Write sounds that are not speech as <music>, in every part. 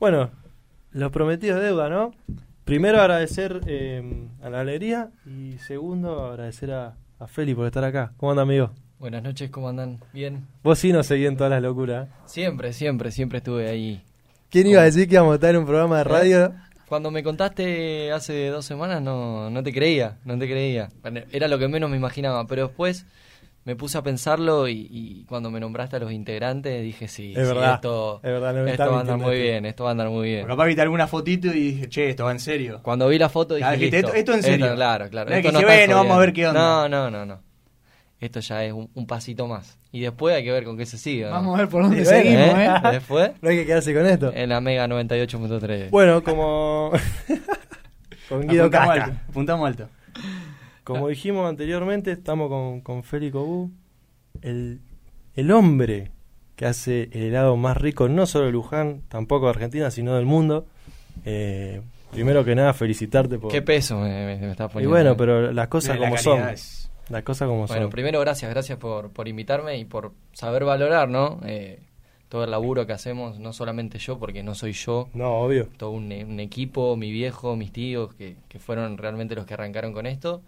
Bueno, los prometidos deuda, ¿no? Primero agradecer eh, a la alegría y segundo agradecer a, a Feli por estar acá. ¿Cómo anda, amigo? Buenas noches, ¿cómo andan? Bien. Vos sí nos seguí en todas las locuras. ¿eh? Siempre, siempre, siempre estuve ahí. ¿Quién iba a decir que íbamos a estar en un programa de radio? Cuando me contaste hace dos semanas no, no te creía, no te creía. Era lo que menos me imaginaba, pero después me puse a pensarlo y, y cuando me nombraste a los integrantes dije sí, Es sí, verdad, esto, es verdad, no esto va a andar muy bien, esto va a andar muy bien. Capaz viste alguna fotito y dije, che, esto va en serio. Cuando vi la foto dije, listo, esto- esto en serio. claro, claro. No es esto que no dije, está bueno, vamos a ver qué onda. No, no, no, no. Esto ya es un, un pasito más. Y después hay que ver con qué se sigue. ¿no? Vamos a ver por dónde bueno, seguimos, ¿eh? Después, No hay que quedarse con esto. en la Mega 98.3. Bueno, como. <laughs> con Guido Apuntamos Casca. alto. Apuntamos alto. Como dijimos anteriormente, estamos con, con Feli Cobú, el, el hombre que hace el helado más rico, no solo de Luján, tampoco de Argentina, sino del mundo. Eh, primero que nada, felicitarte por. Qué peso me, me, me estás y poniendo. bueno, eh. pero las cosas La como son. es- Las cosas como Bueno, son. primero gracias, gracias por, por invitarme y por saber valorar, ¿no? Eh, todo el laburo que hacemos, no solamente yo, porque no soy yo, No, obvio. todo un, un equipo, mi viejo, mis tíos, que, que fueron realmente los que arrancaron con esto.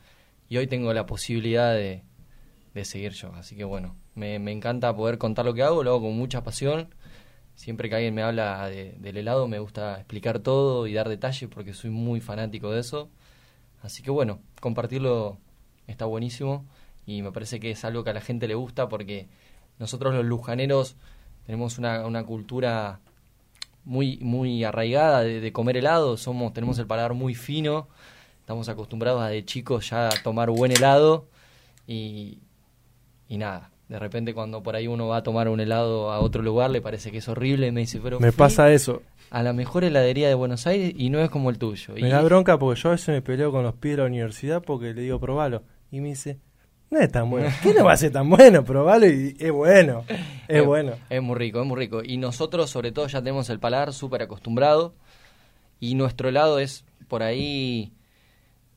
Y hoy tengo la posibilidad de, de seguir yo. Así que bueno, me, encanta poder contar lo que hago, lo hago con mucha pasión. Siempre que alguien me habla de- del helado me gusta explicar todo y dar detalles porque soy muy fanático de eso. Así que bueno, compartirlo está buenísimo y me parece que es algo que a la gente le gusta porque nosotros los lujaneros tenemos una, una cultura muy muy arraigada de, de comer helado, somos tenemos el paladar muy fino, estamos acostumbrados a de chicos ya a tomar buen helado y, y nada, de repente cuando por ahí uno va a tomar un helado a otro lugar le parece que es horrible y me dice, pero Me pasa eso. a la mejor heladería de Buenos Aires y no es como el tuyo. Me Y- da bronca porque yo a veces me peleo con los pibes de la universidad porque le digo probalo. Y me dice, no es tan bueno. <laughs> ¿Qué no va a ser tan bueno? Probalo y es bueno. Es bueno. Es muy rico, es muy rico. Y nosotros, sobre todo, ya tenemos el paladar súper acostumbrado. Y nuestro helado es, por ahí,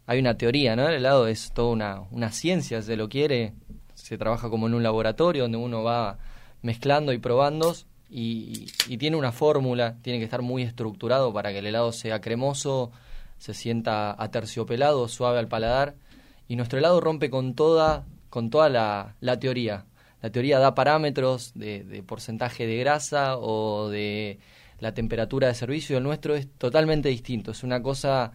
hay una teoría, ¿no? El helado es toda una, una ciencia, se lo quiere. Se trabaja como en un laboratorio donde uno va mezclando y probando. Y, y tiene una fórmula, tiene que estar muy estructurado para que el helado sea cremoso, se sienta aterciopelado, suave al paladar. Y nuestro helado rompe con toda, con toda la, la teoría. La teoría da parámetros de, de porcentaje de grasa o de la temperatura de servicio. El nuestro es totalmente distinto. Es una cosa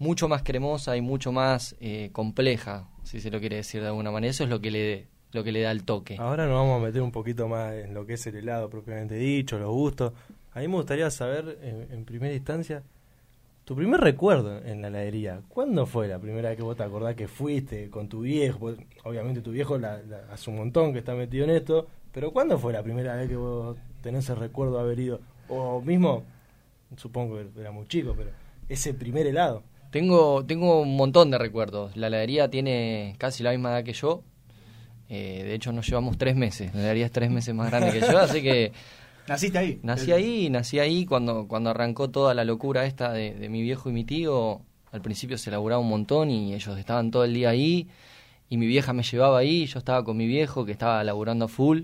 mucho más cremosa y mucho más eh, compleja, si se lo quiere decir de alguna manera. Eso es lo que le, lo que le da el toque. Ahora nos vamos a meter un poquito más en lo que es el helado propiamente dicho, los gustos. A mí me gustaría saber, en, en primera instancia, tu primer recuerdo en la heladería. ¿Cuándo fue la primera vez que vos te acordás que fuiste con tu viejo? Pues, obviamente tu viejo la, hace un montón que está metido en esto, pero ¿cuándo fue la primera vez que vos tenés el recuerdo de haber ido? O mismo, supongo que era muy chico, pero ese primer helado. Tengo, tengo un montón de recuerdos. La heladería tiene casi la misma edad que yo. Eh, de hecho, nos llevamos tres meses. La heladería es tres meses más grande que yo, así que <laughs> Naciste ahí. nací ahí, nací ahí cuando, cuando arrancó toda la locura esta de, de mi viejo y mi tío. Al principio se laburaba un montón y ellos estaban todo el día ahí. Y mi vieja me llevaba ahí, yo estaba con mi viejo que estaba laburando full.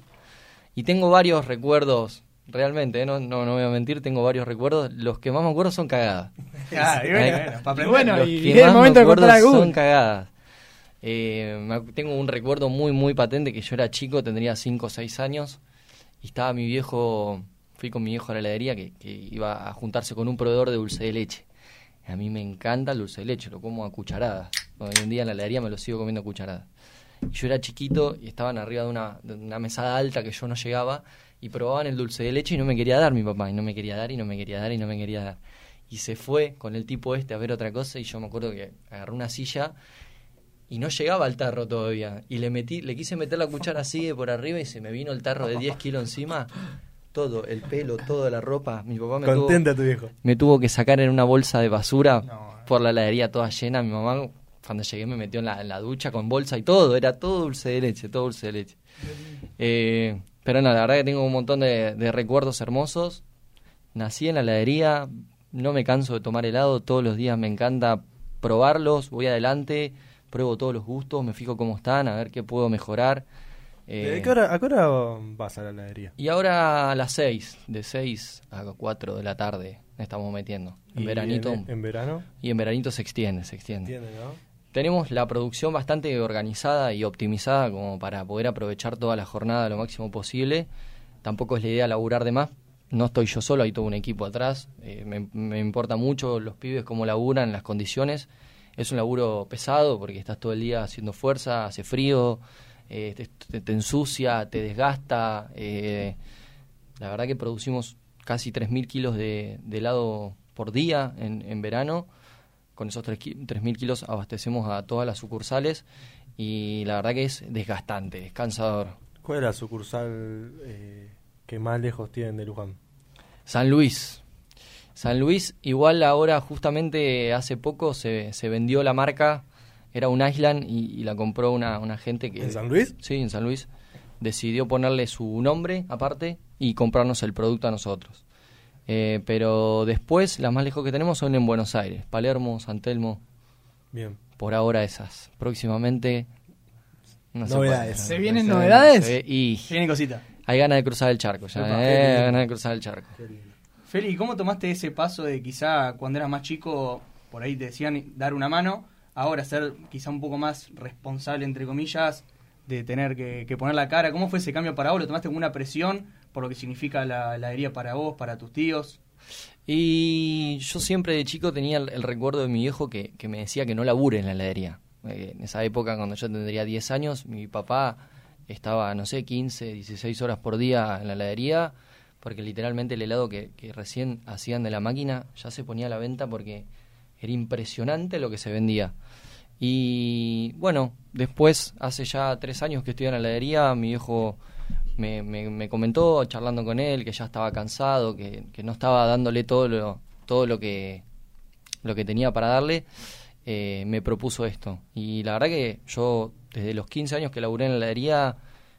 Y tengo varios recuerdos, realmente, ¿eh? no, no, no voy a mentir, tengo varios recuerdos. Los que más me acuerdo son cagadas. <laughs> Ah, y bueno, Eh, bueno, para aprender. bueno, Los y que el más momento me acuerdo son cagadas. Eh, tengo un recuerdo muy, muy patente que yo era chico, tendría 5 o 6 años, y estaba mi viejo, fui con mi viejo a la heladería que, que iba a juntarse con un proveedor de dulce de leche. A mí me encanta el dulce de leche, lo como a cucharadas. Hoy en día en la heladería me lo sigo comiendo a cucharadas. Y yo era chiquito y estaban arriba de una, de una mesada alta que yo no llegaba y probaban el dulce de leche y no me quería dar mi papá, y no me quería dar, y no me quería dar, y no me quería dar. Y se fue con el tipo este a ver otra cosa y yo me acuerdo que agarré una silla y no llegaba al tarro todavía. Y le metí, le quise meter la cuchara así de por arriba y se me vino el tarro de 10 kilos encima. Todo, el pelo, toda la ropa. Mi papá me tuvo, Contenta tu viejo. me tuvo que sacar en una bolsa de basura No, por la heladería toda llena. Mi mamá, cuando llegué, me metió en la, en la ducha con bolsa y todo. Era todo dulce de leche, todo dulce de leche. Eh, pero no, la verdad que tengo un montón de, de recuerdos hermosos. Nací en la heladería, no me canso de tomar helado, todos los días me encanta probarlos, voy adelante, pruebo todos los gustos, me fijo cómo están, a ver qué puedo mejorar. Eh, ¿De qué hora, ¿A qué hora vas a la heladería? Y ahora a las 6, de 6 a 4 de la tarde estamos metiendo. En ¿Y veranito. En, en verano? Y en veranito se extiende, se extiende. ¿Entiendes, no? Tenemos la producción bastante organizada y optimizada como para poder aprovechar toda la jornada lo máximo posible. Tampoco es la idea laburar de más. No estoy yo solo, hay todo un equipo atrás. Eh, me, me importa mucho los pibes cómo laburan, las condiciones. Es un laburo pesado porque estás todo el día haciendo fuerza, hace frío, eh, te, ensucia, te desgasta. eh, la verdad que producimos casi 3.000 kilos de, de helado por día en, en verano. Con esos 3 ki- 3.000 kilos abastecemos a todas las sucursales y la verdad que es desgastante, es cansador. ¿Cuál es la sucursal eh, que más lejos tienen de Luján? San Luis. San Luis, igual ahora justamente hace poco se, se vendió la marca, era un Island y, y la compró una, una gente que... ¿En San Luis? Sí, en San Luis. Decidió ponerle su nombre aparte y comprarnos el producto a nosotros. Eh, pero después las más lejos que tenemos son en Buenos Aires, Palermo, San Telmo, Bien. por ahora esas. Próximamente... No Novedades. ¿Se vienen Se- novedades? se- y Tiene cosita. hay ganas de cruzar el charco ya, eh, hay ganas de cruzar el charco. Feli, ¿y ¿cómo tomaste ese paso de quizá cuando eras más chico, por ahí te decían dar una mano, ahora ser quizá un poco más responsable, entre comillas, de tener que, que poner la cara? ¿Cómo fue ese cambio para vos? ¿Lo tomaste como una presión por lo que significa la heladería para vos, para tus tíos? Y yo siempre de chico tenía el, recuerdo de mi viejo que, que me decía que no labure en la heladería. Eh, en esa época, cuando yo tendría 10 años, mi papá estaba, no sé, 15, 16 horas por día en la heladería, porque literalmente el helado que, que recién hacían de la máquina ya se ponía a la venta porque era impresionante lo que se vendía. Y bueno, después, hace ya tres años que estoy en la heladería, mi viejo me, me, me comentó, charlando con él, que ya estaba cansado, que, que no estaba dándole todo lo, todo lo que, lo que tenía para darle, eh, me propuso esto. Y la verdad que yo, desde los 15 años que laburé en la heladería,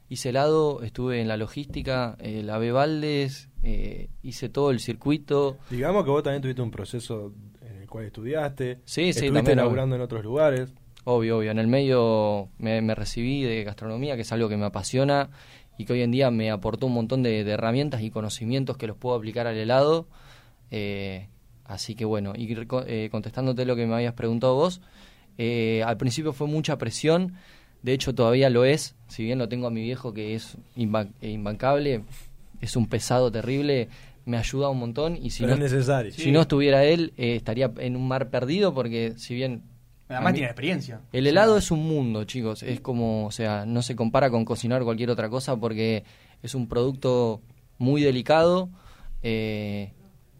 hice helado, estuve en la logística, eh, lavé baldes, eh, hice todo el circuito. Digamos que vos también tuviste un proceso en el cual estudiaste. Sí, sí, Estuviste también, laburando en otros lugares. Obvio, obvio. En el medio me, me recibí de gastronomía, que es algo que me apasiona y que hoy en día me aportó un montón de, de herramientas y conocimientos que los puedo aplicar al helado. Eh, así que bueno, y eh, contestándote lo que me habías preguntado vos, eh, al principio fue mucha presión, de hecho todavía lo es, si bien lo tengo a mi viejo que es eh, imbancable, es un pesado terrible, me ayuda un montón y si pero no, es necesario. si no estuviera él eh, estaría en un mar perdido porque si bien Además mí- tiene experiencia. el helado es un mundo, chicos. Es como, o sea, no se compara con cocinar cualquier otra cosa porque es un producto muy delicado eh,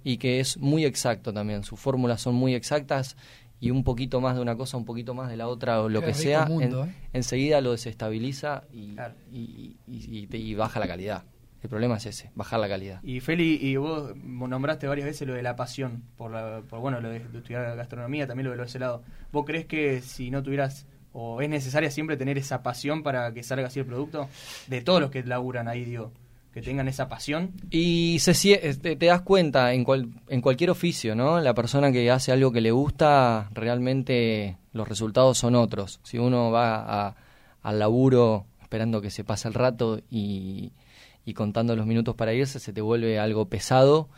y que es muy exacto también. Sus fórmulas son muy exactas y un poquito más de una cosa, un poquito más de la otra o lo Qué que sea, mundo, en- ¿eh? enseguida lo desestabiliza y, Claro. y, y- y te- y baja la calidad. El problema es ese, bajar la calidad. Y Feli, y vos nombraste varias veces lo de la pasión, por, la- por bueno, lo de, de estudiar gastronomía, también lo de los helados. ¿Vos crees que si no tuvieras, o es necesaria siempre tener esa pasión para que salga así el producto? De todos los que laburan ahí, digo, que tengan esa pasión. Y se, sie- te, te das cuenta en, cual- en cualquier oficio, ¿no? La persona que hace algo que le gusta, realmente los resultados son otros. Si uno va a- al laburo esperando que se pase el rato y, y contando los minutos para irse, se te vuelve algo pesado.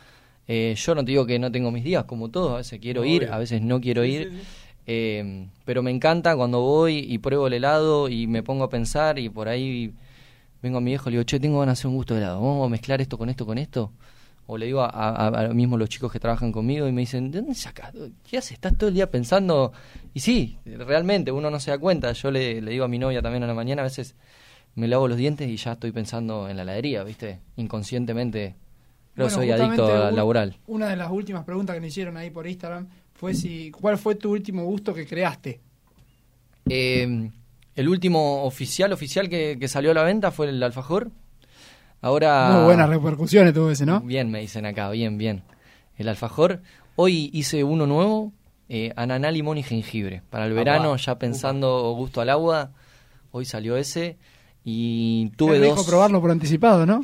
Eh, yo no te digo que no tengo mis días, como todos, a veces quiero ir, a veces no quiero ir. sí, sí. Eh, pero me encanta cuando voy y pruebo el helado y me pongo a pensar y por ahí vengo a mi viejo y le digo, che, tengo ganas de hacer un gusto de helado, vamos a mezclar esto con esto con esto. O le digo a, a, a mismo los chicos que trabajan conmigo y me dicen, ¿de dónde sacas? ¿Qué haces? Estás todo el día pensando. Y sí, realmente uno no se da cuenta. Yo le, le digo a mi novia también a la mañana, a veces me lavo los dientes y ya estoy pensando en la heladería, ¿viste? Inconscientemente. Creo que Bueno, soy adicto un- laboral. Una de las últimas preguntas que me hicieron ahí por Instagram fue si cuál fue tu último gusto que creaste. Eh, el último oficial oficial que, que salió a la venta fue el alfajor. Ahora Muy buenas repercusiones tuvo ese, ¿no? Bien, me dicen acá, bien, bien. El alfajor. Hoy hice uno nuevo, eh, ananá, limón y jengibre. Para el Ah, verano, ya pensando gusto al agua, hoy salió ese. Y tuve Qué rico dos. probarlo por anticipado, ¿no?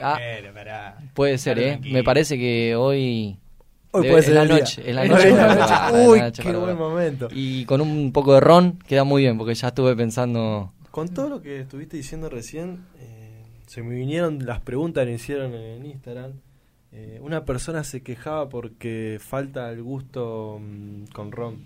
Ah, Pero, puede ser, ¿eh? tranquilo. Me parece que hoy. Hoy debe- puede es ser la noche, es la <laughs> Es noche. es Uy, qué buen momento. Y con un poco de ron queda muy bien, porque ya estuve pensando con todo lo que estuviste diciendo recién, eh, se me vinieron las preguntas que me hicieron en Instagram. Eh, una persona se quejaba porque falta el gusto mm, con ron.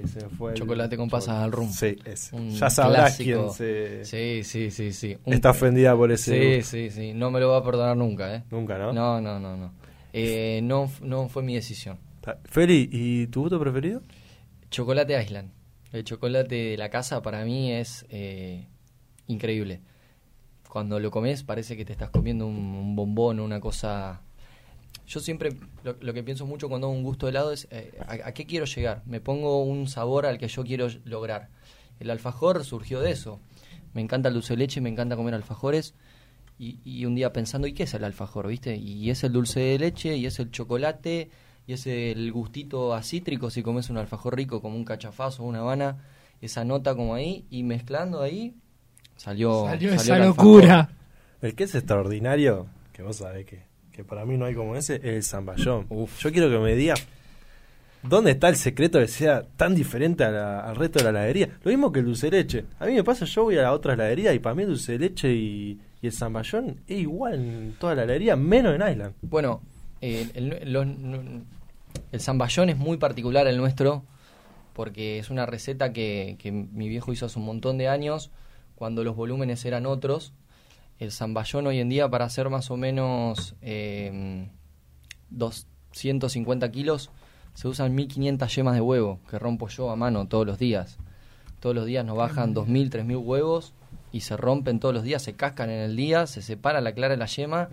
El- Chocolate con pasas al rum. Sí, ese. Un Ya sabrás clásico. quién se Sí, sí, sí, sí. Un- está ofendida por ese. Sí, gusto. sí, sí. No me lo va a perdonar nunca, ¿eh? Nunca, ¿no? No, no, no, no. Eh, no, no fue mi decisión. Feli, ¿y tu gusto preferido? Chocolate Island. El chocolate de la casa para mí es eh, increíble. Cuando lo comes parece que te estás comiendo un, un bombón, una cosa... Yo siempre lo, lo que pienso mucho cuando hago un gusto de helado es eh, ¿a, a qué quiero llegar? Me pongo un sabor al que yo quiero lograr. El alfajor surgió de eso. Me encanta el dulce de leche, me encanta comer alfajores. Y, y un día pensando, ¿y qué es el alfajor? ¿Viste? Y es el dulce de leche, y es el chocolate, y es el gustito a cítrico si comes un alfajor rico como un cachafazo o una habana, esa nota como ahí, y mezclando ahí salió, Salió salió esa el locura. El que es extraordinario, que vos sabés que, que para mí no hay como ese, es el zamballón. Uf. Yo quiero que me digas dónde está el secreto de que sea tan diferente a la- al resto de la heladería. Lo mismo que el dulce de leche. A mí me pasa, yo voy a la otra heladería y para mí el dulce de leche y, y el zamballón es igual en toda la heladería, menos en Island. Bueno, eh, el, los- el zamballón es muy particular el nuestro, porque es una receta que, que mi viejo hizo hace un montón de años, cuando los volúmenes eran otros. El zamballón hoy en día, para hacer más o menos eh, 250 kilos, se usan 1500 yemas de huevo, que rompo yo a mano todos los días. Todos los días nos bajan 2000, 3000 huevos y se rompen todos los días, se cascan en el día, se separa la clara de la yema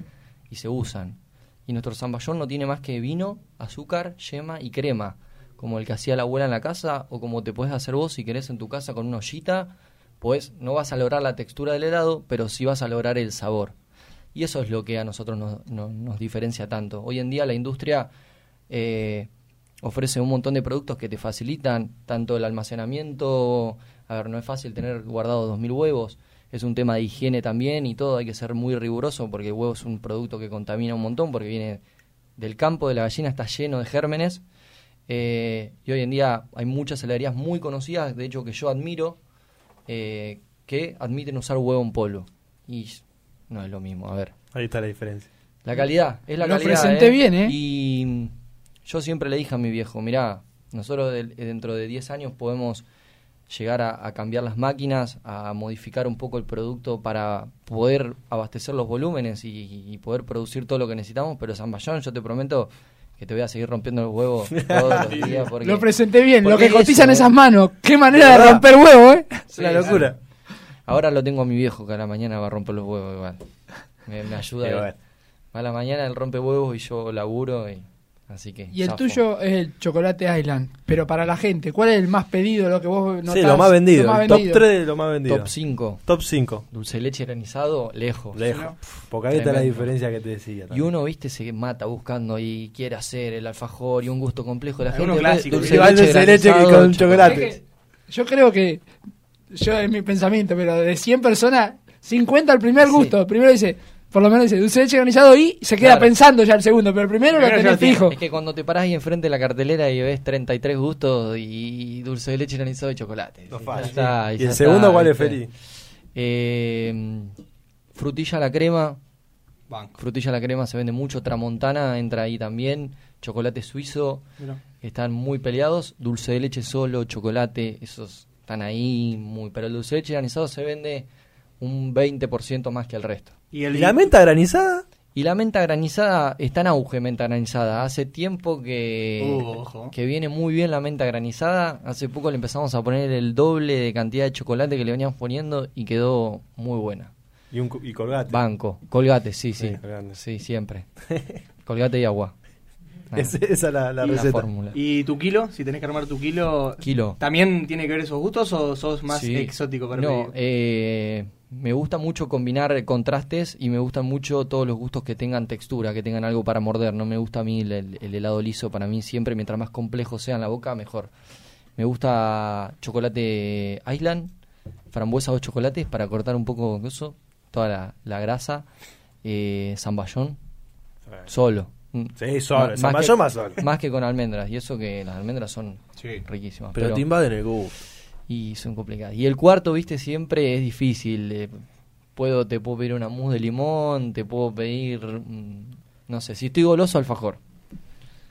y se usan. Y nuestro zamballón no tiene más que vino, azúcar, yema y crema, como el que hacía la abuela en la casa o como te puedes hacer vos si querés en tu casa con una ollita, pues no vas a lograr la textura del helado, pero sí vas a lograr el sabor. Y eso es lo que a nosotros nos, diferencia tanto. Hoy en día la industria eh, ofrece un montón de productos que te facilitan tanto el almacenamiento, a ver, no es fácil tener guardado 2.000 huevos, es un tema de higiene también y todo, hay que ser muy riguroso porque el huevo es un producto que contamina un montón porque viene del campo de la gallina, está lleno de gérmenes eh, y hoy en día hay muchas heladerías muy conocidas, de hecho que yo admiro, eh, que admiten usar huevo en polvo y no es lo mismo, a ver. Ahí está la diferencia. La calidad, es la Lo calidad. presenté ¿eh? bien, ¿eh? Y yo siempre le dije a mi viejo, mirá, nosotros del- dentro de 10 años podemos llegar a, a cambiar las máquinas, a modificar un poco el producto para poder abastecer los volúmenes y, y poder producir todo lo que necesitamos, pero Zamballón, yo te prometo que te voy a seguir rompiendo los huevos todos los <laughs> días. Porque, Lo presenté bien, lo que cotizan eso, esas ¿eh? manos. Qué manera de romper huevo, ¿eh? Es una locura. Ahora lo tengo a mi viejo que a la mañana va a romper los huevos igual. Me, me ayuda. <laughs> Él. bueno. A la mañana él rompe huevos y yo laburo y así que. Y el zafo. tuyo es el chocolate Island. Pero para la gente, ¿cuál es el más pedido? Lo que vos notás? Sí, lo más vendido. Lo más el top vendido. 3 de lo más vendido. Top 5. Top 5. Dulce de leche granizado, lejos. Lejos. no. Porque ahí está la diferencia que te decía. Y uno, viste, se mata buscando y quiere hacer el alfajor y un gusto complejo. La Hay gente uno clásico, dulce de leche, dulce de leche que con chocolate. Es que yo creo que, yo es mi pensamiento, pero de 100 personas, 50 el primer Sí. gusto. Primero dice, por lo menos dice dulce de leche granizado y se queda Claro. pensando ya el segundo, pero el primero Primero lo tenés fijo. Es que cuando te parás ahí enfrente de la cartelera y ves 33 gustos y dulce de leche granizado y chocolate. No falla. está, ¿Y el está, segundo cuál es, ¿viste? Feli? Eh, frutilla a la crema. Banco. Frutilla a la crema se vende mucho. Tramontana entra ahí también. Chocolate suizo. Están muy peleados. Dulce de leche solo, chocolate, esos están ahí muy. Pero el dulce de leche granizado se vende un 20% más que el resto. Y el ¿Y la menta granizada? Y la menta granizada está en auge, menta granizada. Hace tiempo que, Uh, ojo. que viene muy bien la menta granizada. Hace poco le empezamos a poner el doble de cantidad de chocolate que le veníamos poniendo y quedó muy buena. Y, un, y colgate. Banco, colgate, sí, sí. Sí, siempre. colgate y agua. <laughs> Ah, Es- esa es la, la receta. fórmula. ¿Y tu kilo? Si tenés que armar tu kilo, Kilo. ¿también tiene que ver esos gustos o sos más Sí. exótico para No, pedir? eh, me gusta mucho combinar contrastes y me gustan mucho todos los gustos que tengan textura, que tengan algo para morder. No me gusta a mí el, el- el helado liso, para mí siempre, mientras más complejo sea en la boca, mejor. Me gusta chocolate Island, frambuesa o chocolates para cortar un poco eso, toda la, la grasa. Eh, zamballón, solo. Mm. Sí, solo. Más zamballón que- más solo. Más que con almendras, y eso que las almendras son Sí. riquísimas. Pero, pero- te invaden el gusto. Y son complicadas. Y el cuarto, viste, siempre es difícil. eh, puedo, te puedo pedir una mousse de limón, te puedo pedir, mm, no sé, si estoy goloso, alfajor.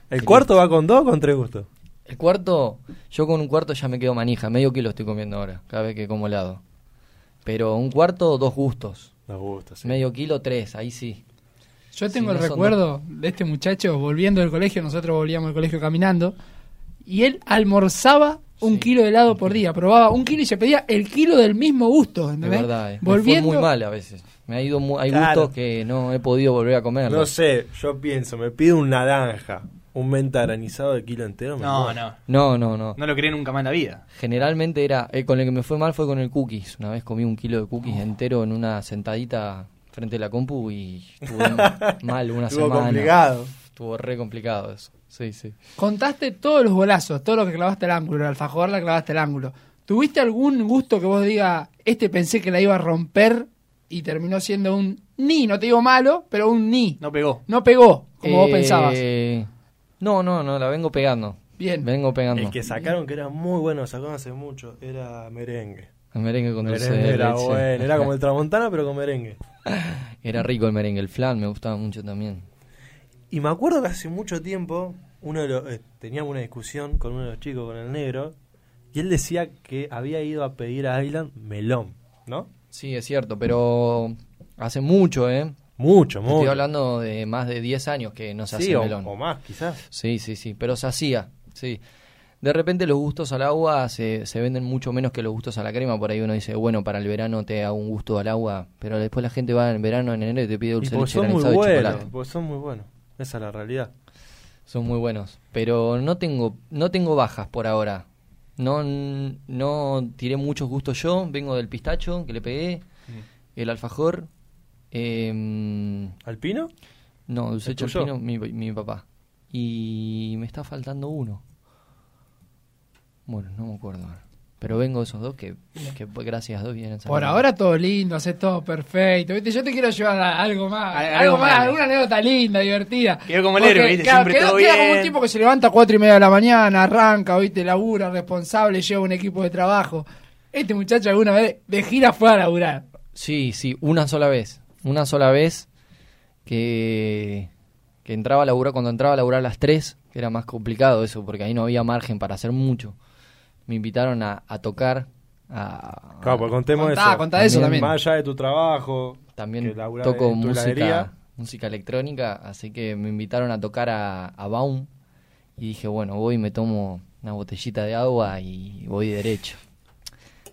¿El cuarto va con dos o con tres gustos? El cuarto, yo con un cuarto ya me quedo manija, medio kilo estoy comiendo ahora, cada vez que como helado. Pero un cuarto, dos gustos. Dos gustos, sí. Medio kilo, tres, ahí sí. Yo tengo Sí, el no son recuerdo de este muchacho volviendo del colegio, nosotros volvíamos del colegio caminando, y él almorzaba un Sí. kilo de helado por día, probaba un kilo y se pedía el kilo del mismo gusto, De ¿entendés? verdad, eh. Me Volviendo, fue muy mal a veces. Me ha ido mu- hay Claro. gustos que no he podido volver a comer. No sé, yo pienso, me pido un naranja, un menta granizado de kilo entero. me No, no. No, no, no. No lo creé nunca más en la vida. Generalmente era, eh, con el que me fue mal fue con el cookies. Una vez comí un kilo de cookies Oh. entero en una sentadita frente a la compu y estuve <laughs> mal una Estuvo semana. complicado. Estuvo re complicado eso. Sí, sí. contaste todos los golazos, todo lo que clavaste el ángulo, el alfajor la clavaste el ángulo. ¿Tuviste algún gusto que vos digas, este pensé que la iba a romper y terminó siendo un ni, no te digo malo, pero un ni? No pegó. No pegó, como vos Eh, pensabas. No, no, no, la vengo pegando. Bien. Vengo pegando. El que sacaron que era muy bueno, sacaron hace mucho, era merengue. El merengue con dulce Merengue de era leche. bueno, era como el <laughs> tramontana pero con merengue. Era rico el merengue. El flan me gustaba mucho también. Y me acuerdo que hace mucho tiempo uno de los, eh, teníamos una discusión con uno de los chicos, con el negro, y él decía que había ido a pedir a Island melón, ¿no? Sí, es cierto, pero hace mucho, ¿eh? Mucho, mucho. Estoy hablando de más de 10 años que no se sí, hace o, melón. o más, quizás. Sí, sí, sí, pero se hacía, sí. De repente los gustos al agua se, se venden mucho menos que los gustos a la crema. Por ahí uno dice, bueno, para el verano te hago un gusto al agua, pero después la gente va en verano, en enero y te pide Y dulce de porque leche son muy y chocolate. porque son muy buenos. Esa es la realidad. Son muy buenos, pero no tengo no tengo bajas por ahora. No no tiré muchos gustos yo, vengo del pistacho que le pegué, el alfajor, em, ¿Alpino? no, dulce ¿El de tuyo? chorpino, mi, mi papá. Y me está faltando uno. Bueno, no me acuerdo ahora. Pero vengo de esos dos que, que pues, gracias a Dios vienen Por ahora todo lindo, haces todo perfecto. ¿viste? Yo te quiero llevar a algo más, Al- algo, algo más, alguna anécdota linda, divertida. Quedó como el héroe, ¿viste? claro, Siempre queda- todo queda bien. como un tipo que se levanta a cuatro y media de la mañana, arranca, ¿viste? labura, responsable, lleva un equipo de trabajo. Este muchacho alguna vez de gira fue a laburar. Sí, sí, una sola vez. Una sola vez que, que entraba a laburar, cuando entraba a laburar a las 3, que era más complicado eso, porque ahí no había margen para hacer mucho. Me invitaron a, a tocar, a, Claro, pues contemos Contá, eso. contá eso también. Más allá de tu trabajo. también toco música, música electrónica, así que me invitaron a tocar a, a Baum y dije, bueno, voy y me tomo una botellita de agua y voy derecho.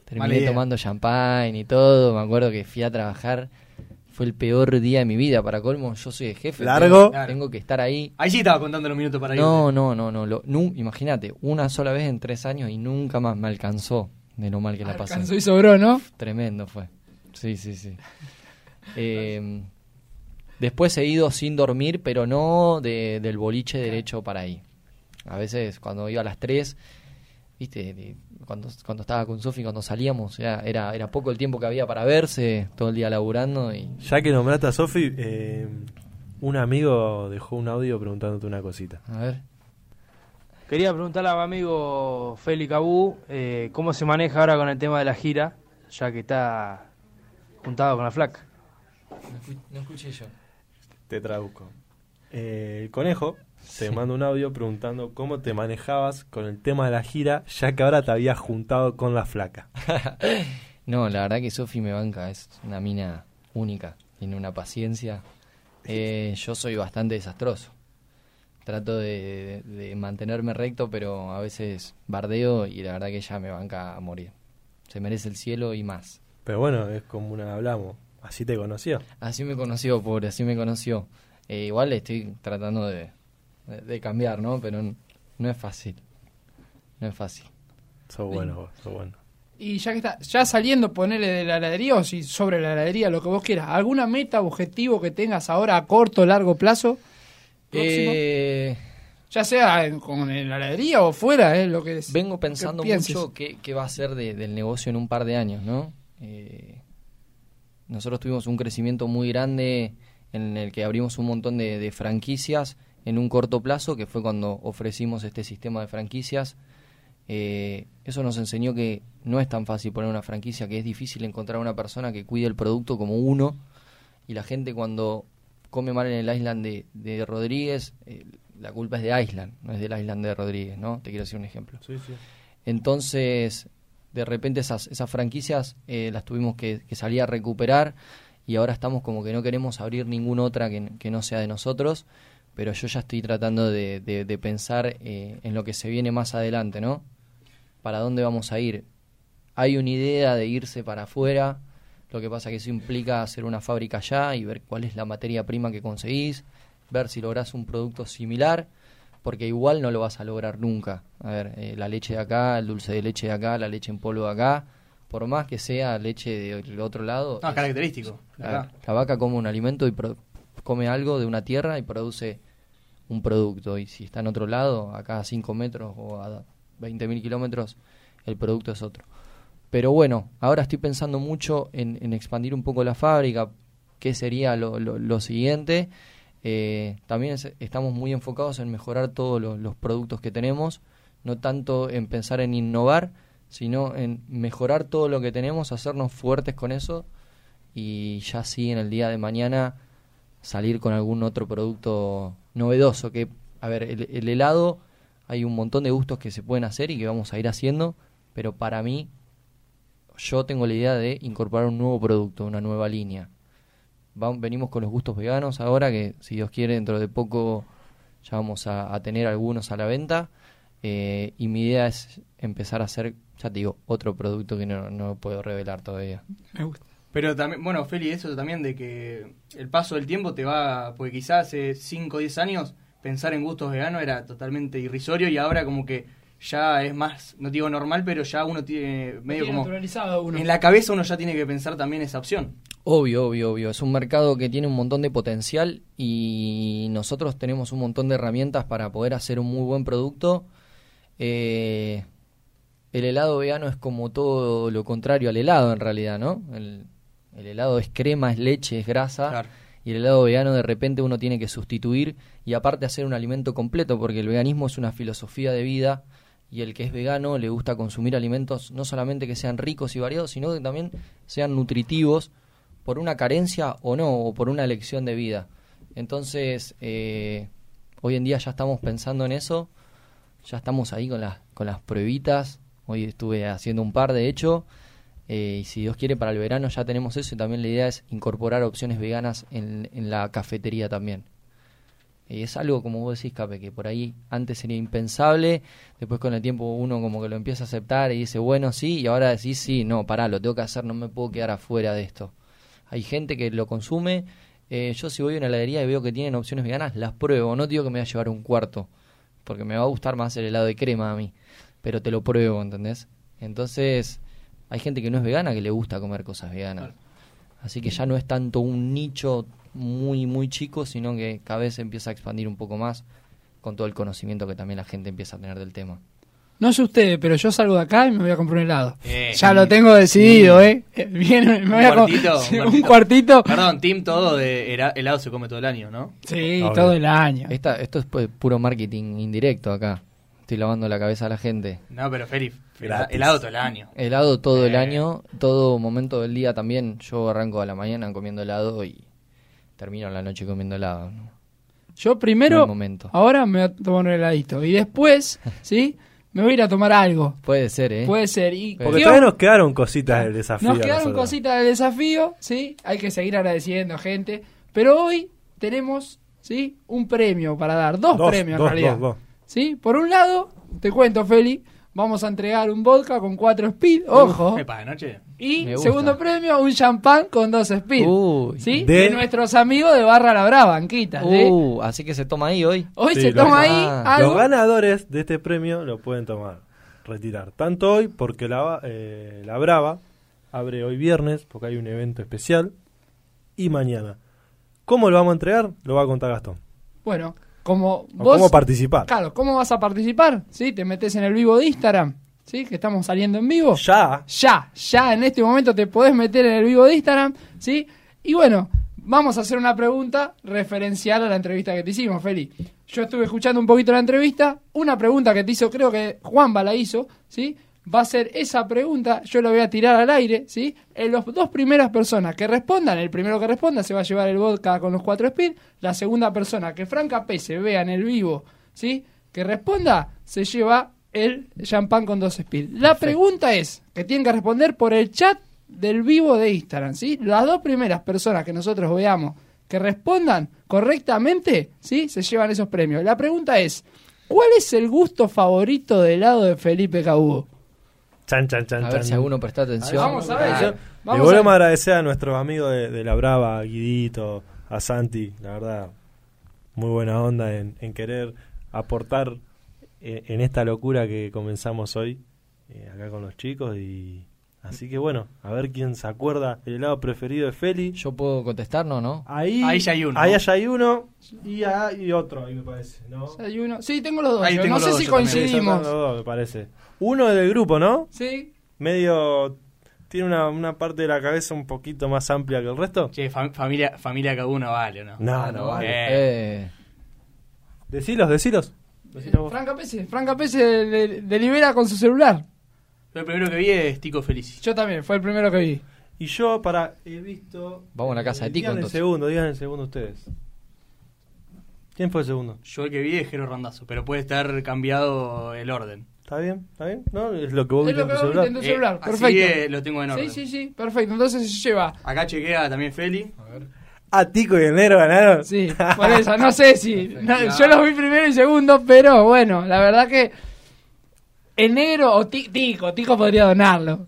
Terminé tomando champagne y todo, me acuerdo que fui a trabajar, fue el peor día de mi vida, para colmo, yo soy el jefe. ¿Largo? Tengo, tengo que estar ahí. Ahí sí estaba contando los minutos para ir. No, no, no, no, lo- nu- imagínate, una sola vez en tres años y nunca más me alcanzó de lo mal que la pasé. Alcanzó y sobró, ¿no? Tremendo fue. Sí, sí, sí. <laughs> Eh, después he ido sin dormir, pero no de- del boliche derecho para ahí. A veces cuando iba a las 3, viste, de- cuando, cuando estaba con Sofi, cuando salíamos, era, era, era poco el tiempo que había para verse, todo el día laburando y... Ya que nombraste a Sofi, eh, un amigo dejó un audio preguntándote una cosita. A ver. Quería preguntarle a mi amigo Félix Cabú eh, cómo se maneja ahora con el tema de la gira, ya que está juntado con la flaca. No escuché yo. Te traduzco. Eh, el conejo te manda un audio preguntando cómo te manejabas con el tema de la gira, ya que ahora te habías juntado con la flaca. <laughs> No, la verdad que Sofi me banca, es una mina única, tiene una paciencia. Eh, yo soy bastante desastroso. Trato de, de- de mantenerme recto, pero a veces bardeo y la verdad que ella me banca a morir. Se merece el cielo y más. Pero bueno, es como una hablamos. Así te conoció. Así me conoció, pobre, así me conoció. Eh, igual estoy tratando de, de- de cambiar, ¿no? Pero no es fácil. No es fácil. Sos bueno, vos, sos bueno. Y ya que está, ya saliendo, ponele de la heladería o si sobre la heladería, lo que vos quieras. ¿Alguna meta, objetivo que tengas ahora a corto o largo plazo? Eh, Ya sea en- con la heladería o fuera, es lo que es. Vengo pensando que mucho qué, qué va a ser de- del negocio en un par de años, ¿no? Eh, nosotros tuvimos un crecimiento muy grande en el que abrimos un montón de, de franquicias en un corto plazo, que fue cuando ofrecimos este sistema de franquicias. Eh, eso nos enseñó que no es tan fácil poner una franquicia, que es difícil encontrar una persona que cuide el producto como uno. Y la gente cuando come mal en el Island de, de Rodríguez, eh, la culpa es de Island, no es del Island de Rodríguez, ¿no? Te quiero decir un ejemplo. Sí, sí. Entonces, de repente esas, esas franquicias eh, las tuvimos que, que salir a recuperar y ahora estamos como que no queremos abrir ninguna otra que, no sea de nosotros, pero yo ya estoy tratando de, de- de pensar eh, en lo que se viene más adelante, ¿no? ¿Para dónde vamos a ir? Hay una idea de irse para afuera, lo que pasa que eso implica hacer una fábrica allá y ver cuál es la materia prima que conseguís, ver si lográs un producto similar, porque igual no lo vas a lograr nunca. A ver, eh, la leche de acá, el dulce de leche de acá, la leche en polvo de acá, por más que sea leche del otro lado, No, es- característico. la, vaca come un alimento y pro- come algo de una tierra y produce un producto. Y si está en otro lado, acá a 5 metros o a 20.000 kilómetros, el producto es otro. Pero bueno, ahora estoy pensando mucho en, en expandir un poco la fábrica, qué sería lo, lo- lo siguiente. Eh, también es- estamos muy enfocados en mejorar todos los productos que tenemos, no tanto en pensar en innovar, sino en mejorar todo lo que tenemos, hacernos fuertes con eso y ya sí en el día de mañana salir con algún otro producto novedoso que a ver el, el helado hay un montón de gustos que se pueden hacer y que vamos a ir haciendo pero para mí yo tengo la idea de incorporar un nuevo producto una nueva línea. Venimos con los gustos veganos ahora que si Dios quiere dentro de poco ya vamos a tener algunos a la venta eh, y mi idea es empezar a hacer ya te digo otro producto que no, no puedo revelar todavía Me gusta. Pero también, bueno, Feli, eso también de que el paso del tiempo te va, porque quizás hace 5 o 10 años pensar en gustos veganos era totalmente irrisorio y ahora como que ya es más, no digo normal, pero ya uno tiene medio Tiene como... naturalizado uno. En la cabeza uno ya tiene que pensar también esa opción. Obvio, obvio, obvio. Es un mercado que tiene un montón de potencial y nosotros tenemos un montón de herramientas para poder hacer un muy buen producto. Eh, el helado vegano es como todo lo contrario al helado en realidad, ¿no? El, el helado es crema, es leche, es grasa. Claro. Y el helado vegano de repente uno tiene que sustituir y aparte hacer un alimento completo porque el veganismo es una filosofía de vida y el que es vegano le gusta consumir alimentos no solamente que sean ricos y variados, sino que también sean nutritivos por una carencia o no, o por una elección de vida. Entonces, eh, hoy en día ya estamos pensando en eso, ya estamos ahí con las, con las pruebitas, hoy estuve haciendo un par de hecho, eh, y si Dios quiere para el verano ya tenemos eso. Y también la idea es incorporar opciones veganas en, en la cafetería también. Y es algo, como vos decís, Cape, que por ahí antes sería impensable, después con el tiempo uno como que lo empieza a aceptar y dice, bueno, sí, y ahora decís, sí, no, pará, lo tengo que hacer, no me puedo quedar afuera de esto. Hay gente que lo consume, eh, yo si voy a una heladería y veo que tienen opciones veganas, las pruebo, no digo que me voy a llevar un cuarto, porque me va a gustar más el helado de crema a mí, pero te lo pruebo, ¿entendés? Entonces, hay gente que no es vegana que le gusta comer cosas veganas. Así que ya no es tanto un nicho muy, muy chico, sino que cada vez se empieza a expandir un poco más con todo el conocimiento que también la gente empieza a tener del tema. No sé ustedes, pero yo salgo de acá y me voy a comprar un helado. Eh, ya lo tengo decidido, ¿eh? Viene, me voy a com- cuartito, Sí, <laughs> un un cuartito. cuartito. Perdón, Team todo de hela- helado se come todo el año, ¿no? Sí, Obvio. todo el año. Esta, esto es puro marketing indirecto acá. Estoy lavando la cabeza a la gente. No, pero Gratis. helado todo el año. Helado todo el Eh. año, todo momento del día también. Yo arranco a la mañana comiendo helado y termino la noche comiendo helado. ¿no? Yo No primero, momento. ahora me voy a tomar un heladito. Y después, <laughs> ¿sí? Me voy a ir a tomar algo. Puede ser, ¿eh? Puede ser. Y Porque ¿qué todavía nos quedaron cositas del desafío. Nos a quedaron nosotros. cositas del desafío, ¿sí? Hay que seguir agradeciendo, gente. Pero hoy tenemos, ¿sí? Un premio para dar. Dos, Dos, premios, dos, en realidad. dos, dos. ¿Sí? Por un lado, te cuento, Feli, vamos a entregar un vodka con cuatro speed, ojo. Epa, de noche. Y segundo premio, un champán con dos speed. Uy. ¿Sí? De- De... nuestros amigos de Barra La Brava, Anquita. ¿sí? Uh, así que se toma ahí hoy. Hoy Sí, se toma ahí Ah. algo. Los ganadores de este premio lo pueden tomar, retirar. Tanto hoy, porque la, eh, la Brava abre hoy viernes, porque hay un evento especial, y mañana. ¿Cómo lo vamos a entregar? Lo va a contar Gastón. Bueno, como O vos... ¿Cómo participar? Claro, ¿cómo vas a participar? ¿Sí? Te metes en el vivo de Instagram, ¿sí? Que estamos saliendo en vivo. Ya. Ya, ya en este momento te podés meter en el vivo de Instagram, ¿sí? Y bueno, vamos a hacer una pregunta referencial a la entrevista que te hicimos, Feli. yo estuve escuchando un poquito la entrevista. Una pregunta que te hizo, creo que Juanba la hizo, ¿sí? Va a ser esa pregunta, yo la voy a tirar al aire, ¿sí? En las dos primeras personas que respondan, el primero que responda se va a llevar el vodka con los cuatro speed. La segunda persona que Franca P se vea en el vivo, ¿sí? Que responda, se lleva el champán con dos speed. La pregunta es, que tienen que responder por el chat del vivo de Instagram, ¿sí? Las dos primeras personas que nosotros veamos que respondan correctamente, ¿sí? Se llevan esos premios. La pregunta es, ¿cuál es el gusto favorito del helado de Felipe Cabudo? Chan, chan, chan, A ver chan. si alguno presta atención. Vamos a ver. Ah, Vamos Le volvemos a- a agradecer a nuestros amigos de, de La Brava, a Guidito, a Santi, la verdad, muy buena onda en, en querer aportar en esta locura que comenzamos hoy, eh, acá con los chicos. y Así que bueno, a ver quién se acuerda el helado preferido de Feli. Yo puedo contestar, ¿no? ¿No? Ahí, Ahí ya hay uno. Ahí ya hay uno y hay otro, ahí me parece, ¿no? Hay uno- Sí, tengo los dos. Ahí yo. tengo no los sé dos si coincidimos. los dos, me parece. Uno del grupo, ¿no? Sí. Medio... Tiene una, una parte de la cabeza un poquito más amplia que el resto. Che, fam- familia, familia cada uno vale, ¿o ¿no? No, no vale. Eh, Eh, Decilos, decilos. Franca Pese, Franca Pese de- delibera con su celular. Yo el primero que vi es Tico Felici. Yo también, fue el primero que vi. Y yo, para, he visto... Vamos a la casa de Tico, Digan el segundo, digan el segundo ustedes. ¿Quién fue el segundo? Yo el que vi es Jero Randazo, pero puede estar cambiado el orden. ¿Está bien? ¿Está bien? ¿No? Es lo que vos viste en tu celular. en Eh, celular, así perfecto. que lo tengo en orden. Sí, sí, sí, perfecto. Entonces se lleva. Acá chequea también Feli. Ah, Tico y el negro ganaron. Sí, <laughs> por eso, no sé si. no, yo los vi primero y segundo, pero bueno, la verdad que. El negro o Ti- Tico, Tico podría donarlo.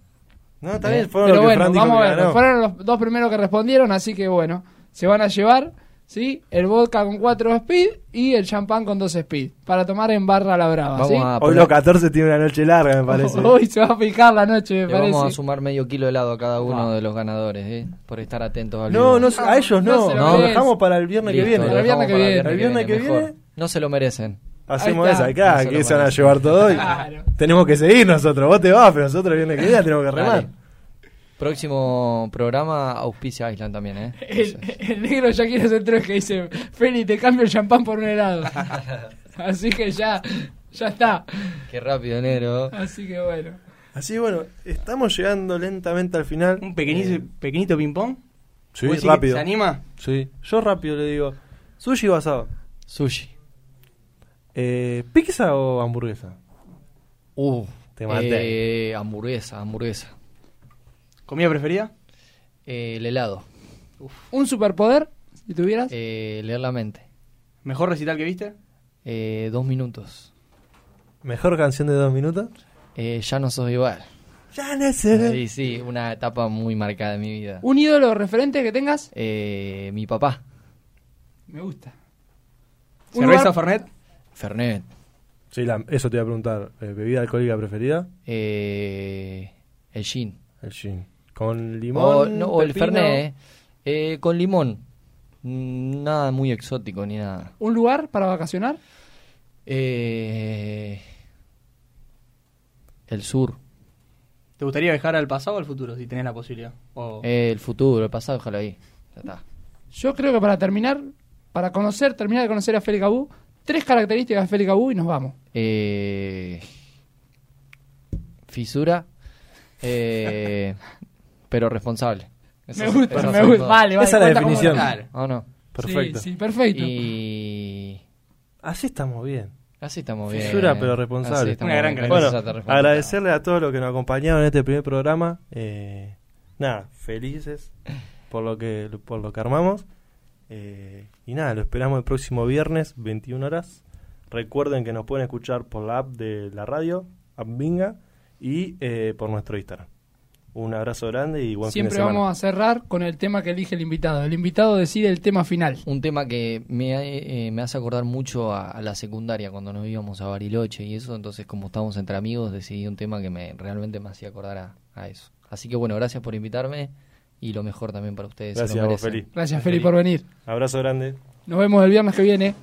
No, está bien, fueron Pero los que bueno, vamos a ver, fueron los dos primeros que respondieron, así que bueno, se van a llevar, ¿sí? El vodka con 4 speed y el champán con 2 speed, para tomar en barra la brava, vamos ¿sí? a Hoy los 14 tiene una noche larga, me parece. <laughs> Hoy se va a picar la noche, me le parece. vamos a sumar medio kilo de helado a cada uno de los ganadores, ¿eh? Por estar atentos al No, no, a ellos No no. lo dejamos para el viernes que viene. Para el viernes que viene. El viernes que mejor. viene. No se lo merecen. Hacemos esa acá, No se que se van a llevar todo. y Claro. <laughs> Tenemos que seguir nosotros. Vos te vas, pero nosotros el viernes que viene tenemos que remar. Dale. Próximo programa, auspicia Island también, ¿eh? <laughs> El, el negro ya quiere hacer tres que dice, Feli, te cambio el champán por un helado. <laughs> Así que ya, ya está. Qué rápido, negro. Así que bueno. Así que bueno, estamos llegando lentamente al final. Un pequeñito, Eh, pequeñito ping-pong. sí, ¿Vos decís que rápido. ¿Se anima? Sí, yo rápido le digo, sushi o asado. Sushi. Eh, ¿Pizza o hamburguesa? Uh, Te maté. eh, hamburguesa, hamburguesa. ¿Comida preferida? Eh, el helado. ¿Un superpoder, si tuvieras? Eh, leer la mente. ¿Mejor recital que viste? Eh, dos minutos. ¿Mejor canción de dos minutos? Eh, ya no sos igual. Ya no sé. Sí, sí, una etapa muy marcada de mi vida. ¿Un ídolo referente que tengas? Eh, mi papá, Me gusta. ¿Cerveza Fernet? Fernet. Sí, la- eso te iba a preguntar. Eh, ¿Bebida alcohólica preferida? Eh, el gin. El gin. ¿Con limón? O, no, o el? Fernet, eh. Eh, con limón. Mm, Nada muy exótico ni nada. ¿Un lugar para vacacionar? Eh, el sur. ¿Te gustaría viajar al pasado o al futuro si tenés la posibilidad? O- Eh, el futuro, el pasado, déjalo ahí. Ya está. Yo creo que para terminar, para conocer, terminar de conocer a Félix Cabú, tres características de Félix Cabú y nos vamos. Eh, fisura, eh, <laughs> pero responsable. Eso- me gusta, eso me gusta. Vale, vale. Esa es la definición. ¿O no? Perfecto. Sí, sí, perfecto. Y Así estamos bien. así estamos bien. Fisura, pero responsable. Una gran bien. Bueno, agradecerle a todos los que nos acompañaron en este primer programa. Eh, nada, felices por lo que por lo que armamos. Eh, y nada, lo esperamos el próximo viernes, 21 horas. Recuerden que nos pueden escuchar por la app de la radio, app Binga, y eh, por nuestro Instagram. Un abrazo grande y buen Siempre fin de semana. vamos a cerrar con el tema que elige el invitado. El invitado decide el tema final. Un tema que me, eh, me hace acordar mucho a, a la secundaria cuando nos íbamos a Bariloche y eso, entonces como estábamos entre amigos decidí un tema que me realmente me hacía acordar a, a eso. Así que bueno, gracias por invitarme y lo mejor también para ustedes. Gracias. Feli. Gracias, Feli, por venir. Abrazo grande. Nos vemos el viernes que viene.